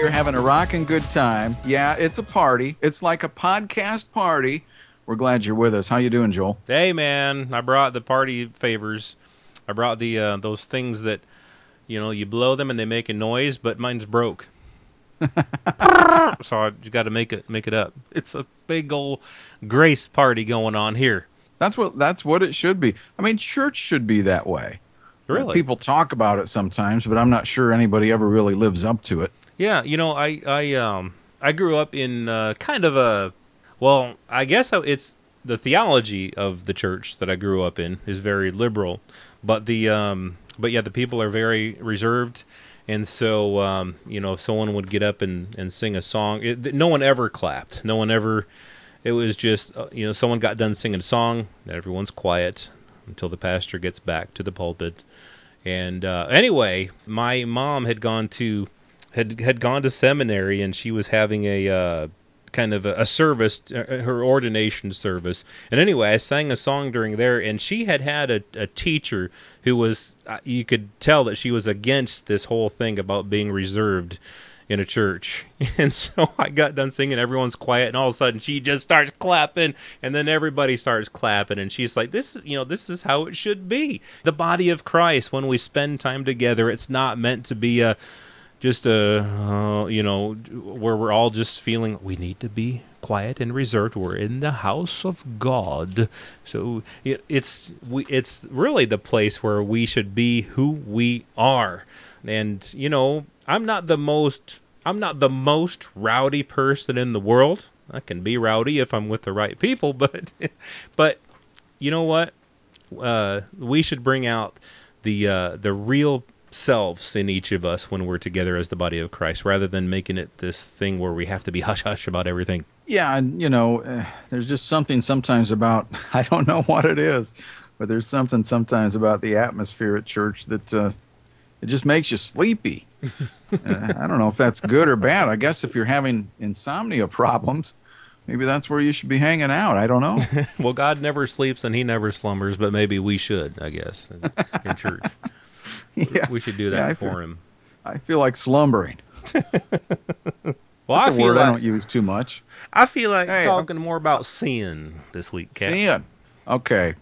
We're having a rocking good time. Yeah, it's a party. It's like a podcast party. We're glad you're with us. How you doing, Joel? Hey man, I brought the party favors. I brought the uh, those things that you know you blow them and they make a noise, but mine's broke. so I got to make it make it up. It's a big old grace party going on here. That's what that's what it should be. I mean, church should be that way. Really? People talk about it sometimes, but I'm not sure anybody ever really lives up to it. Yeah, you know, I I um I grew up in uh, kind of a well, I guess it's the theology of the church that I grew up in is very liberal, but the um but yeah, the people are very reserved. And so, um, you know, if someone would get up and, and sing a song, it, no one ever clapped. No one ever. It was just, uh, you know, someone got done singing a song, everyone's quiet until the pastor gets back to the pulpit. And uh, anyway, my mom had gone to had had gone to seminary and she was having a uh, kind of a, a, service, uh, her ordination service. And anyway, I sang a song during there, and she had had a, a teacher who was uh, you could tell that she was against this whole thing about being reserved in a church. And so I got done singing, everyone's quiet, and all of a sudden she just starts clapping, and then everybody starts clapping, and she's like, This is you know, this is how it should be. The body of Christ, when we spend time together, it's not meant to be a just a uh, you know where we're all just feeling we need to be quiet and reserved. We're in the house of god. So it, it's we it's really the place where we should be who we are. And you know i'm not the most i'm not the most rowdy person in the world. I can be rowdy if i'm with the right people but but you know what? Uh, we should bring out the uh, the real selves in each of us when we're together as the body of Christ, rather than making it this thing where we have to be hush hush about everything. Yeah, and you know, uh, there's just something sometimes about I don't know what it is, but there's something sometimes about the atmosphere at church that uh, it just makes you sleepy. uh, I don't know if that's good or bad. I guess if you're having insomnia problems, maybe that's where you should be hanging out. I don't know. well, God never sleeps and He never slumbers, but maybe we should, I guess, in, in church. yeah. We should do that yeah, for feel, him. I feel like slumbering. well, That's I a word like, I don't use too much. I feel like hey, talking I'm, more about sin this week. Kat. Sin. Okay.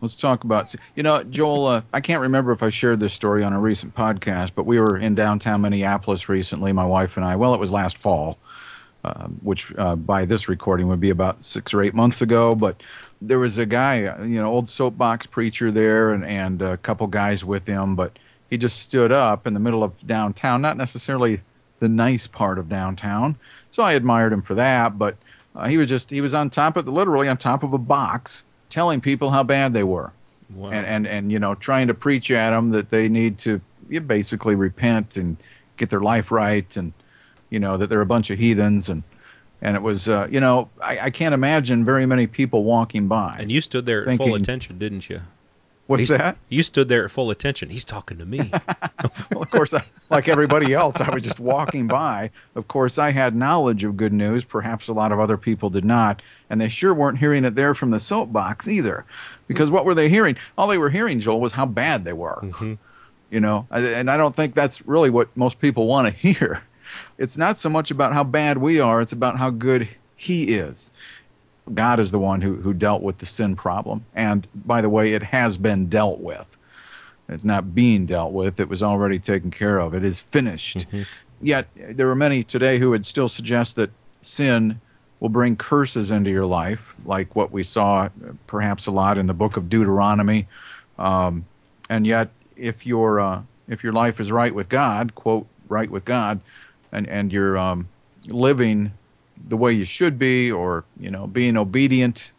Let's talk about. You know, Joel. Uh, I can't remember if I shared this story on a recent podcast, but we were in downtown Minneapolis recently. My wife and I. Well, it was last fall, uh, which uh, by this recording would be about six or eight months ago. But there was a guy, uh, you know, old soapbox preacher there, and and a couple guys with him, but he just stood up in the middle of downtown, not necessarily the nice part of downtown. So I admired him for that, but uh, he was just he was on top of the literally on top of a box, telling people how bad they were, wow. and and and you know trying to preach at them that they need to you know, basically repent and get their life right, and you know that they're a bunch of heathens and and it was uh, you know I, I, can't imagine very many people walking by. And you stood there at thinking, full attention, didn't you? What's He's, that? You stood there at full attention. He's talking to me. well, of course, I, like everybody else, I was just walking by. Of course, I had knowledge of good news. Perhaps a lot of other people did not, and they sure weren't hearing it there from the soapbox either. Because what were they hearing? All they were hearing, Joel, was how bad they were. Mm-hmm. You know, and I don't think that's really what most people want to hear it's not so much about how bad we are, it's about how good He is. God is the one who, who dealt with the sin problem. And by the way, it has been dealt with. It's not being dealt with, it was already taken care of. It is finished. Mm-hmm. Yet, there are many today who would still suggest that sin will bring curses into your life, like what we saw perhaps a lot in the book of Deuteronomy. Um, and yet, if your uh, if your life is right with God, quote right with God, and and you're um, living the way you should be, or you know, being obedient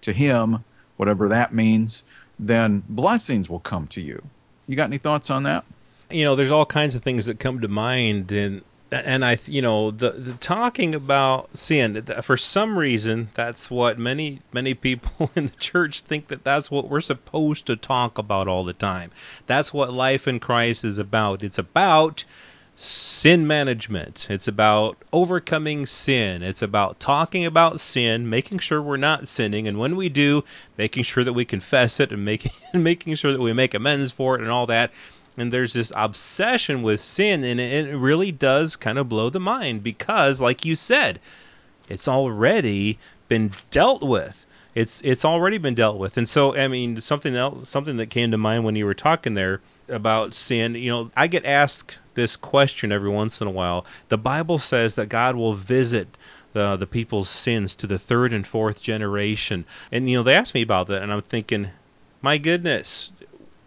to Him, whatever that means, then blessings will come to you. You got any thoughts on that? You know, there's all kinds of things that come to mind, and and I, you know, the, the talking about sin for some reason that's what many many people in the church think that that's what we're supposed to talk about all the time. That's what life in Christ is about. It's about sin management. It's about overcoming sin. It's about talking about sin, making sure we're not sinning, and when we do, making sure that we confess it and making making sure that we make amends for it and all that and there's this obsession with sin and it really does kind of blow the mind because like you said it's already been dealt with it's it's already been dealt with and so i mean something else something that came to mind when you were talking there about sin you know i get asked this question every once in a while. The bible says that god will visit the the people's sins to the third and fourth generation. And you know they asked me about that and i'm thinking my goodness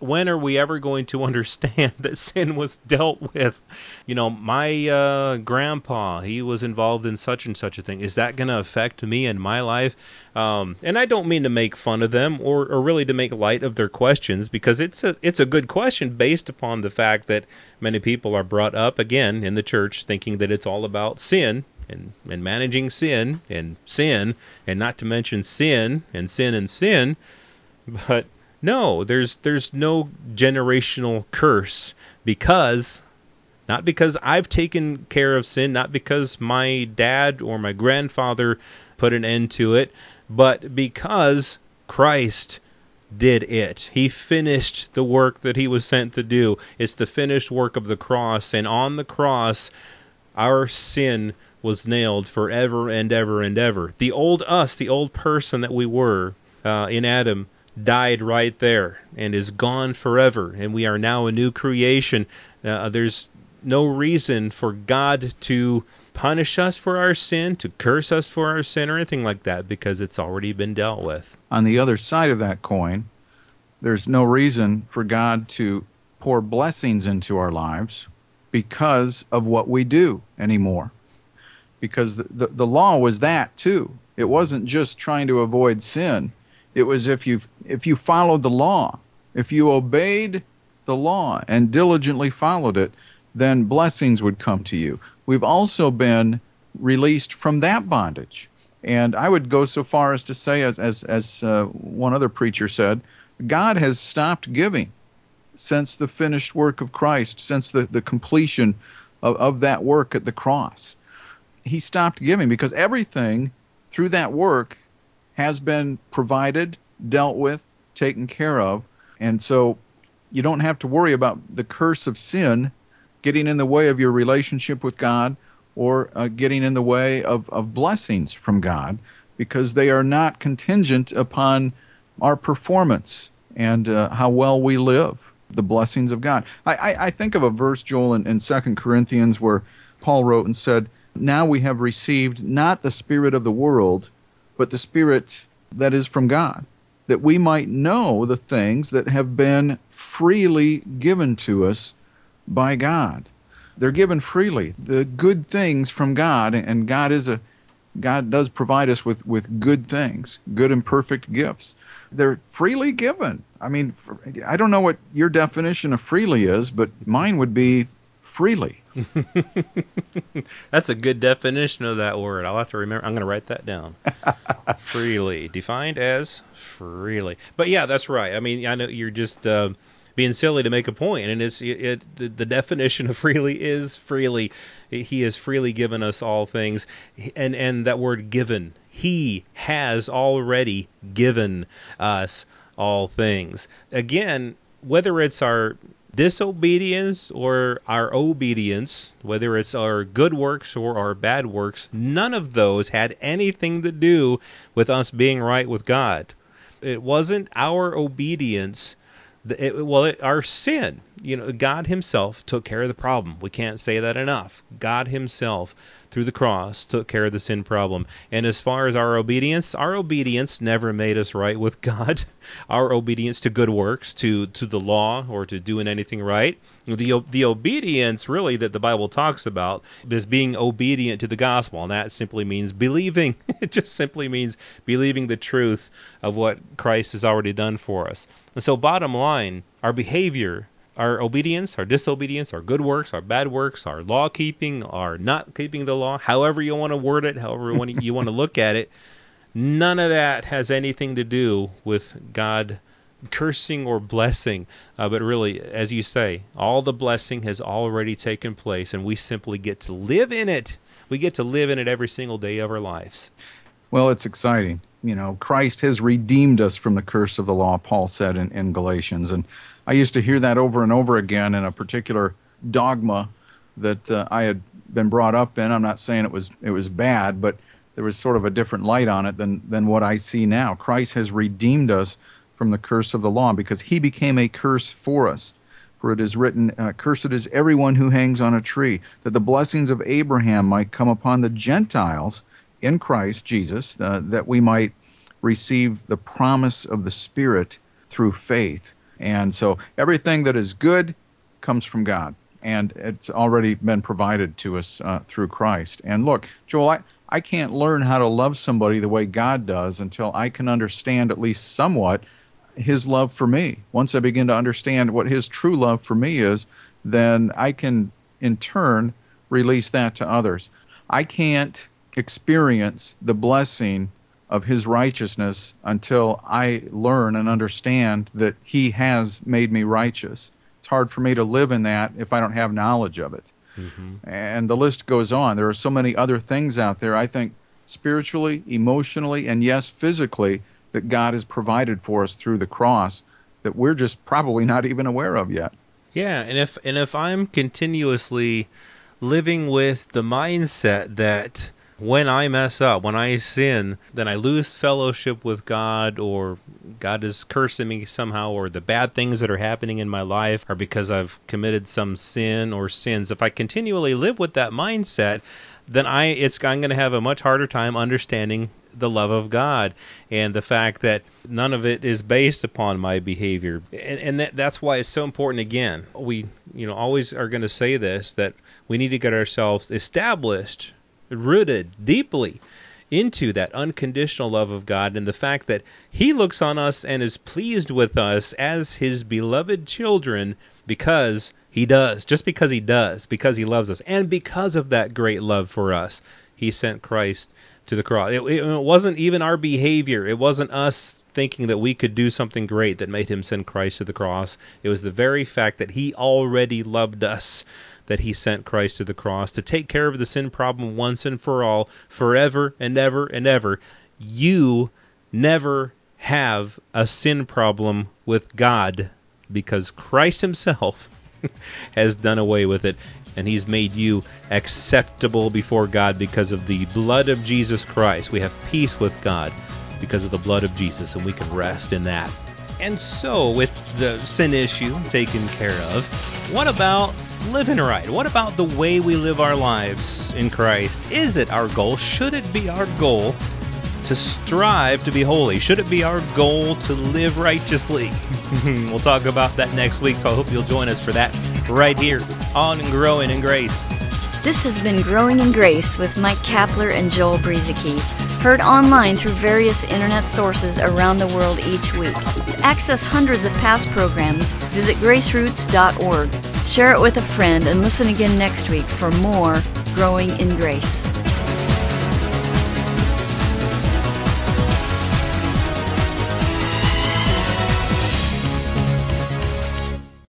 when are we ever going to understand that sin was dealt with? You know, my uh, grandpa, he was involved in such and such a thing. Is that going to affect me and my life? Um, and I don't mean to make fun of them or, or really to make light of their questions because it's a it's a good question based upon the fact that many people are brought up again in the church thinking that it's all about sin and, and managing sin and sin and not to mention sin and sin and sin. But no, there's there's no generational curse because not because I've taken care of sin, not because my dad or my grandfather put an end to it, but because Christ did it. He finished the work that he was sent to do. It's the finished work of the cross, and on the cross, our sin was nailed forever and ever and ever. The old us, the old person that we were uh, in Adam, died right there and is gone forever, and we are now a new creation. Uh, there's no reason for God to punish us for our sin, to curse us for our sin, or anything like that, because it's already been dealt with. On the other side of that coin, there's no reason for God to pour blessings into our lives because of what we do anymore. Because the, the, the law was that too. It wasn't just trying to avoid sin it was if you if you followed the law, if you obeyed the law and diligently followed it, then blessings would come to you. We've also been released from that bondage. And I would go so far as to say, as, as, as uh, one other preacher said, God has stopped giving since the finished work of Christ, since the, the completion of, of that work at the cross. He stopped giving because everything through that work has been provided, dealt with, taken care of. And so you don't have to worry about the curse of sin getting in the way of your relationship with God or uh, getting in the way of, of blessings from God because they are not contingent upon our performance and uh, how well we live, the blessings of God. I, I, I think of a verse, Joel, in, in 2 Corinthians where Paul wrote and said, Now we have received not the Spirit of the world, but the Spirit that is from God, that we might know the things that have been freely given to us by God. They're given freely. The good things from God, and God is a God does provide us with, with good things, good and perfect gifts. They're freely given. I mean, I don't know what your definition of freely is, but mine would be freely. That's a good definition of that word. I'll have to remember. I'm going to write that down. freely defined as freely. But yeah, that's right. I mean, I know you're just uh, being silly to make a point, and it's it, it the, the, definition of freely is freely. He has freely given us all things, and and that word given. He has already given us all things. Again, whether it's our disobedience or our obedience, whether it's our good works or our bad works, none of those had anything to do with us being right with God. It wasn't our obedience, it, well, it, our sin. You know, God Himself took care of the problem. We can't say that enough. God Himself through the cross took care of the sin problem. And as far as our obedience, our obedience never made us right with God. Our obedience to good works, to to the law, or to doing anything right. The the obedience really that the Bible talks about is being obedient to the gospel, and that simply means believing. it just simply means believing the truth of what Christ has already done for us. And so, bottom line, our behavior our obedience, our disobedience, our good works, our bad works, our law keeping, our not keeping the law, however you want to word it, however you want to, you want to look at it, none of that has anything to do with God cursing or blessing. Uh, but really, as you say, all the blessing has already taken place, and we simply get to live in it. We get to live in it every single day of our lives. Well, it's exciting. You know, Christ has redeemed us from the curse of the law, Paul said in, in Galatians. And I used to hear that over and over again in a particular dogma that uh, I had been brought up in. I'm not saying it was it was bad, but there was sort of a different light on it than than what I see now. Christ has redeemed us from the curse of the law because he became a curse for us. For it is written, uh, Cursed is everyone who hangs on a tree, that the blessings of Abraham might come upon the Gentiles in Christ Jesus, uh, that we might receive the promise of the Spirit through faith. And so everything that is good comes from God, and it's already been provided to us uh, through Christ. And look, Joel, I, I can't learn how to love somebody the way God does until I can understand at least somewhat his love for me. Once I begin to understand what his true love for me is, then I can in turn release that to others. I can't experience the blessing of his righteousness until I learn and understand that he has made me righteous. It's hard for me to live in that if I don't have knowledge of it. Mm-hmm. And the list goes on. There are so many other things out there, I think, spiritually, emotionally, and yes, physically, that God has provided for us through the cross that we're just probably not even aware of yet. Yeah, and if and if I'm continuously living with the mindset that when I mess up, when I sin, then I lose fellowship with God, or God is cursing me somehow, or the bad things that are happening in my life are because I've committed some sin or sins. If I continually live with that mindset, then I it's I'm going to have a much harder time understanding the love of God and the fact that none of it is based upon my behavior. And, and that, that's why it's so important again. We, you know, always are going to say this that we need to get ourselves established, rooted deeply into that unconditional love of God and the fact that He looks on us and is pleased with us as His beloved children because He does, just because He does, because He loves us, and because of that great love for us, He sent Christ to the cross. It, it, wasn't even our behavior. It wasn't us thinking that we could do something great that made him send Christ to the cross. It was the very fact that he already loved us that he sent Christ to the cross to take care of the sin problem once and for all, forever and ever and ever. You never have a sin problem with God because Christ himself has done away with it and he's made you acceptable before God because of the blood of Jesus Christ. We have peace with God because of the blood of Jesus, and we can rest in that. And so, with the sin issue taken care of, what about living right? What about the way we live our lives in Christ? Is it our goal? Should it be our goal to strive to be holy? Should it be our goal to live righteously? we'll talk about that next week, so I hope you'll join us for that right here on Growing in Grace. This has been Growing in Grace with Mike Kapler and Joel Brueseke, heard online through various internet sources around the world each week. To access hundreds of past programs, visit graceroots.org. Share it with a friend and listen again next week for more Growing in Grace.